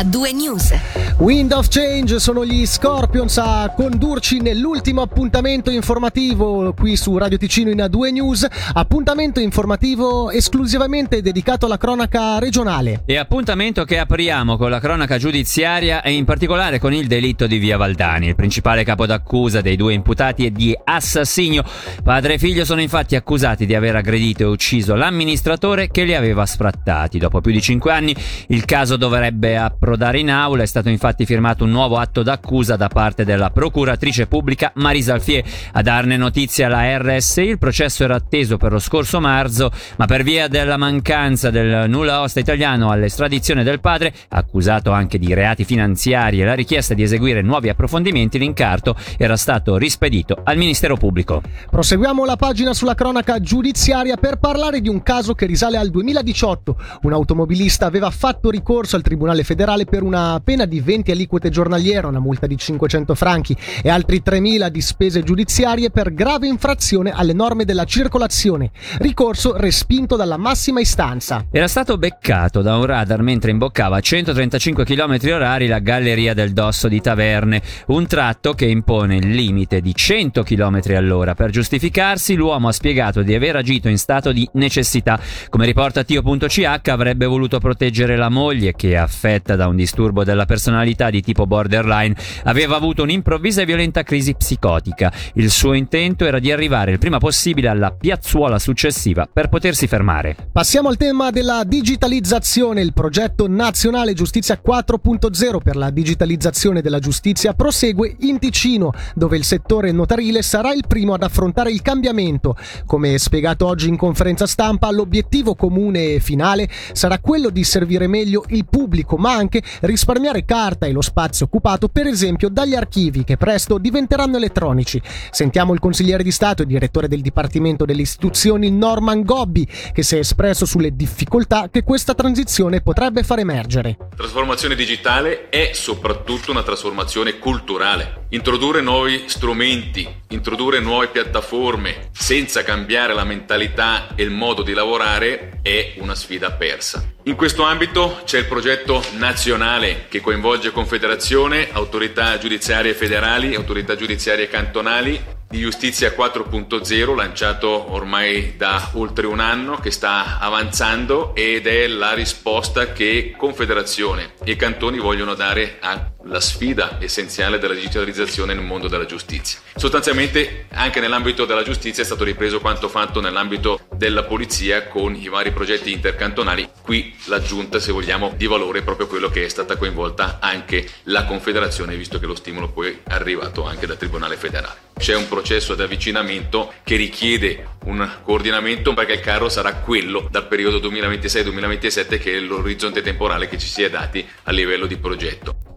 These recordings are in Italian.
a due news. Wind of Change sono gli Scorpions a condurci nell'ultimo appuntamento informativo qui su Radio Ticino in A2 News, appuntamento informativo esclusivamente dedicato alla cronaca regionale. E appuntamento che apriamo con la cronaca giudiziaria e in particolare con il delitto di Via Valdani. Il principale capo d'accusa dei due imputati è di assassinio. Padre e figlio sono infatti accusati di aver aggredito e ucciso l'amministratore che li aveva sfrattati. Dopo più di cinque anni il caso dovrebbe approdare in aula, è stato infatti firmato un nuovo atto d'accusa da parte della procuratrice pubblica Marisa Alfie. A darne notizia la RSI, il processo era atteso per lo scorso marzo, ma per via della mancanza del nulla osta italiano all'estradizione del padre, accusato anche di reati finanziari e la richiesta di eseguire nuovi approfondimenti, l'incarto era stato rispedito al Ministero Pubblico. Proseguiamo la pagina sulla cronaca giudiziaria per parlare di un caso che risale al 2018. Un automobilista aveva fatto ricorso al Tribunale federale per una pena di 20 aliquote giornaliere, una multa di 500 franchi e altri 3.000 di spese giudiziarie per grave infrazione alle norme della circolazione. Ricorso respinto dalla massima istanza. Era stato beccato da un radar mentre imboccava a 135 km orari la galleria del Dosso di Taverne, un tratto che impone il limite di 100 km all'ora. Per giustificarsi, l'uomo ha spiegato di aver agito in stato di necessità. Come riporta Tio.ch, avrebbe voluto proteggere la moglie che, affetta da un disturbo della personalità di tipo borderline, aveva avuto un'improvvisa e violenta crisi psicotica. Il suo intento era di arrivare il prima possibile alla piazzuola successiva per potersi fermare. Passiamo al tema della digitalizzazione. Il progetto nazionale Giustizia 4.0 per la digitalizzazione della giustizia prosegue in Ticino, dove il settore notarile sarà il primo ad affrontare il cambiamento. Come spiegato oggi in conferenza stampa, l'obiettivo comune e finale sarà quello di servire meglio il pubblico, ma anche risparmiare carta e lo spazio occupato, per esempio, dagli archivi che presto diventeranno elettronici. Sentiamo il consigliere di Stato e direttore del Dipartimento delle Istituzioni Norman Gobbi, che si è espresso sulle difficoltà che questa transizione potrebbe far emergere. Trasformazione digitale è soprattutto una trasformazione culturale. Introdurre nuovi strumenti, introdurre nuove piattaforme senza cambiare la mentalità e il modo di lavorare è una sfida persa. In questo ambito c'è il progetto nazionale che coinvolge Confederazione, autorità giudiziarie federali, autorità giudiziarie cantonali di Giustizia 4.0 lanciato ormai da oltre un anno che sta avanzando ed è la risposta che Confederazione e cantoni vogliono dare alla sfida essenziale della digitalizzazione nel mondo della giustizia. Sostanzialmente anche nell'ambito della giustizia è stato ripreso quanto fatto nell'ambito della polizia con i vari progetti intercantonali. Qui l'aggiunta, se vogliamo, di valore è proprio quello che è stata coinvolta anche la Confederazione, visto che lo stimolo poi è arrivato anche dal Tribunale federale. C'è un processo di avvicinamento che richiede un coordinamento perché il carro sarà quello dal periodo 2026-2027 che è l'orizzonte temporale che ci si è dati a livello di progetto.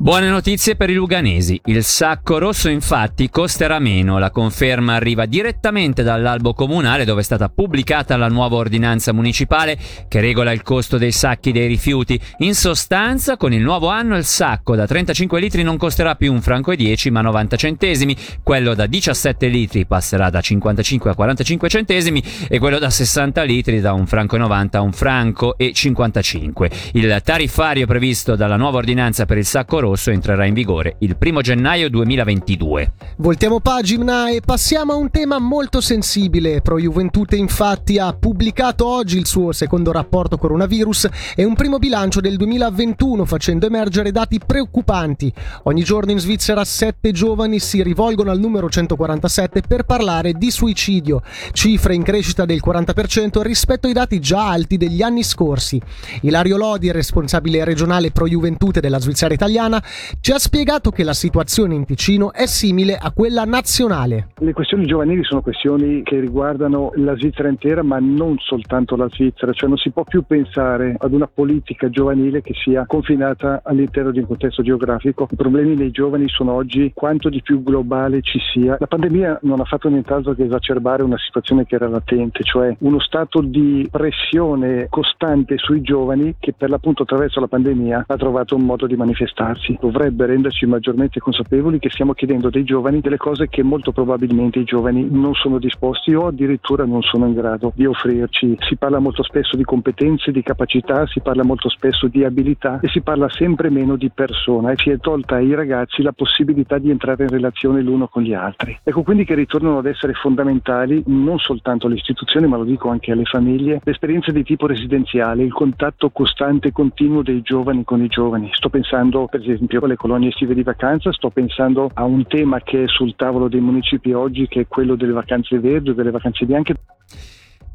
Buone notizie per i luganesi. Il sacco rosso infatti costerà meno. La conferma arriva direttamente dall'albo comunale dove è stata pubblicata la nuova ordinanza municipale che regola il costo dei sacchi dei rifiuti. In sostanza, con il nuovo anno il sacco da 35 litri non costerà più un franco e 10 ma 90 centesimi, quello da 17 litri passerà da 55 a 45 centesimi e quello da 60 litri da un franco e 90 a un franco e 55. Il tariffario previsto dalla nuova ordinanza per il sacco rosso rosso entrerà in vigore il 1 gennaio 2022. Voltiamo pagina e passiamo a un tema molto sensibile. Pro Juventute infatti ha pubblicato oggi il suo secondo rapporto coronavirus e un primo bilancio del 2021 facendo emergere dati preoccupanti. Ogni giorno in Svizzera sette giovani si rivolgono al numero 147 per parlare di suicidio, cifre in crescita del 40% rispetto ai dati già alti degli anni scorsi. Ilario Lodi, responsabile regionale Pro Juventute della Svizzera italiana, ci ha spiegato che la situazione in Ticino è simile a quella nazionale. Le questioni giovanili sono questioni che riguardano la Svizzera intera, ma non soltanto la Svizzera, cioè non si può più pensare ad una politica giovanile che sia confinata all'interno di un contesto geografico. I problemi dei giovani sono oggi quanto di più globale ci sia. La pandemia non ha fatto nient'altro che esacerbare una situazione che era latente, cioè uno stato di pressione costante sui giovani che per l'appunto attraverso la pandemia ha trovato un modo di manifestarsi. Ragazzi dovrebbe renderci maggiormente consapevoli che stiamo chiedendo dei giovani delle cose che molto probabilmente i giovani non sono disposti o addirittura non sono in grado di offrirci. Si parla molto spesso di competenze, di capacità, si parla molto spesso di abilità e si parla sempre meno di persona e si è tolta ai ragazzi la possibilità di entrare in relazione l'uno con gli altri. Ecco quindi che ritornano ad essere fondamentali non soltanto alle istituzioni ma lo dico anche alle famiglie, le esperienze di tipo residenziale, il contatto costante e continuo dei giovani con i giovani. Sto pensando per esempio alle colonie estive di vacanza, sto pensando a un tema che è sul tavolo dei municipi oggi che è quello delle vacanze verdi delle vacanze bianche.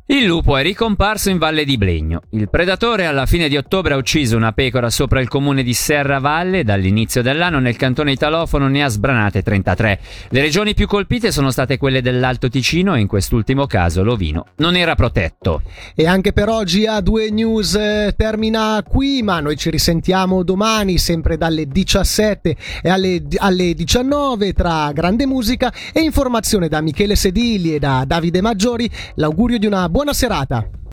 Il lupo è ricomparso in Valle di Blegno. Il predatore alla fine di ottobre ha ucciso una pecora sopra il comune di Serravalle e dall'inizio dell'anno nel cantone italofono ne ha sbranate 33. Le regioni più colpite sono state quelle dell'Alto Ticino e in quest'ultimo caso l'ovino non era protetto. E anche per oggi a due news eh, termina qui, ma noi ci risentiamo domani sempre dalle 17 e alle, alle 19 tra grande musica e informazione da Michele Sedili e da Davide Maggiori. L'augurio di una buona serata.